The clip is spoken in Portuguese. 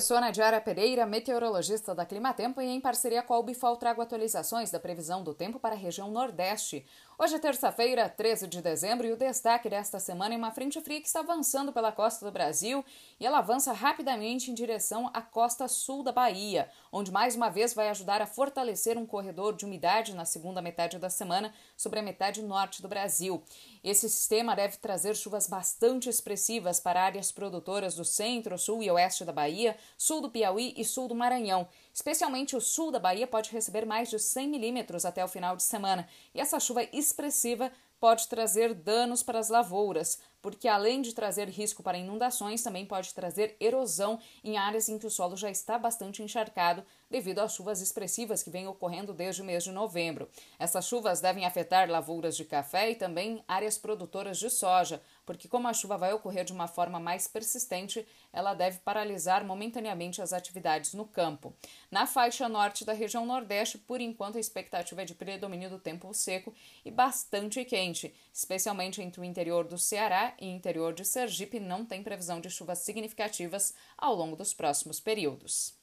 sou a Nadiara Pereira, meteorologista da Climatempo, e em parceria com a Ubifol trago atualizações da previsão do tempo para a região Nordeste. Hoje é terça-feira, 13 de dezembro, e o destaque desta semana é uma frente fria que está avançando pela costa do Brasil e ela avança rapidamente em direção à costa sul da Bahia, onde mais uma vez vai ajudar a fortalecer um corredor de umidade na segunda metade da semana sobre a metade norte do Brasil. Esse sistema deve trazer chuvas bastante expressivas para áreas produtoras do centro, sul e oeste da Bahia, sul do Piauí e sul do Maranhão. Especialmente o sul da Bahia pode receber mais de 100 milímetros até o final de semana, e essa chuva expressiva pode trazer danos para as lavouras, porque além de trazer risco para inundações, também pode trazer erosão em áreas em que o solo já está bastante encharcado devido às chuvas expressivas que vêm ocorrendo desde o mês de novembro. Essas chuvas devem afetar lavouras de café e também áreas produtoras de soja, porque como a chuva vai ocorrer de uma forma mais persistente, ela deve paralisar momentaneamente as atividades no campo. Na faixa norte da região Nordeste, por enquanto a expectativa é de predomínio do tempo seco e bastante quente, especialmente entre o interior do Ceará e interior de Sergipe não tem previsão de chuvas significativas ao longo dos próximos períodos.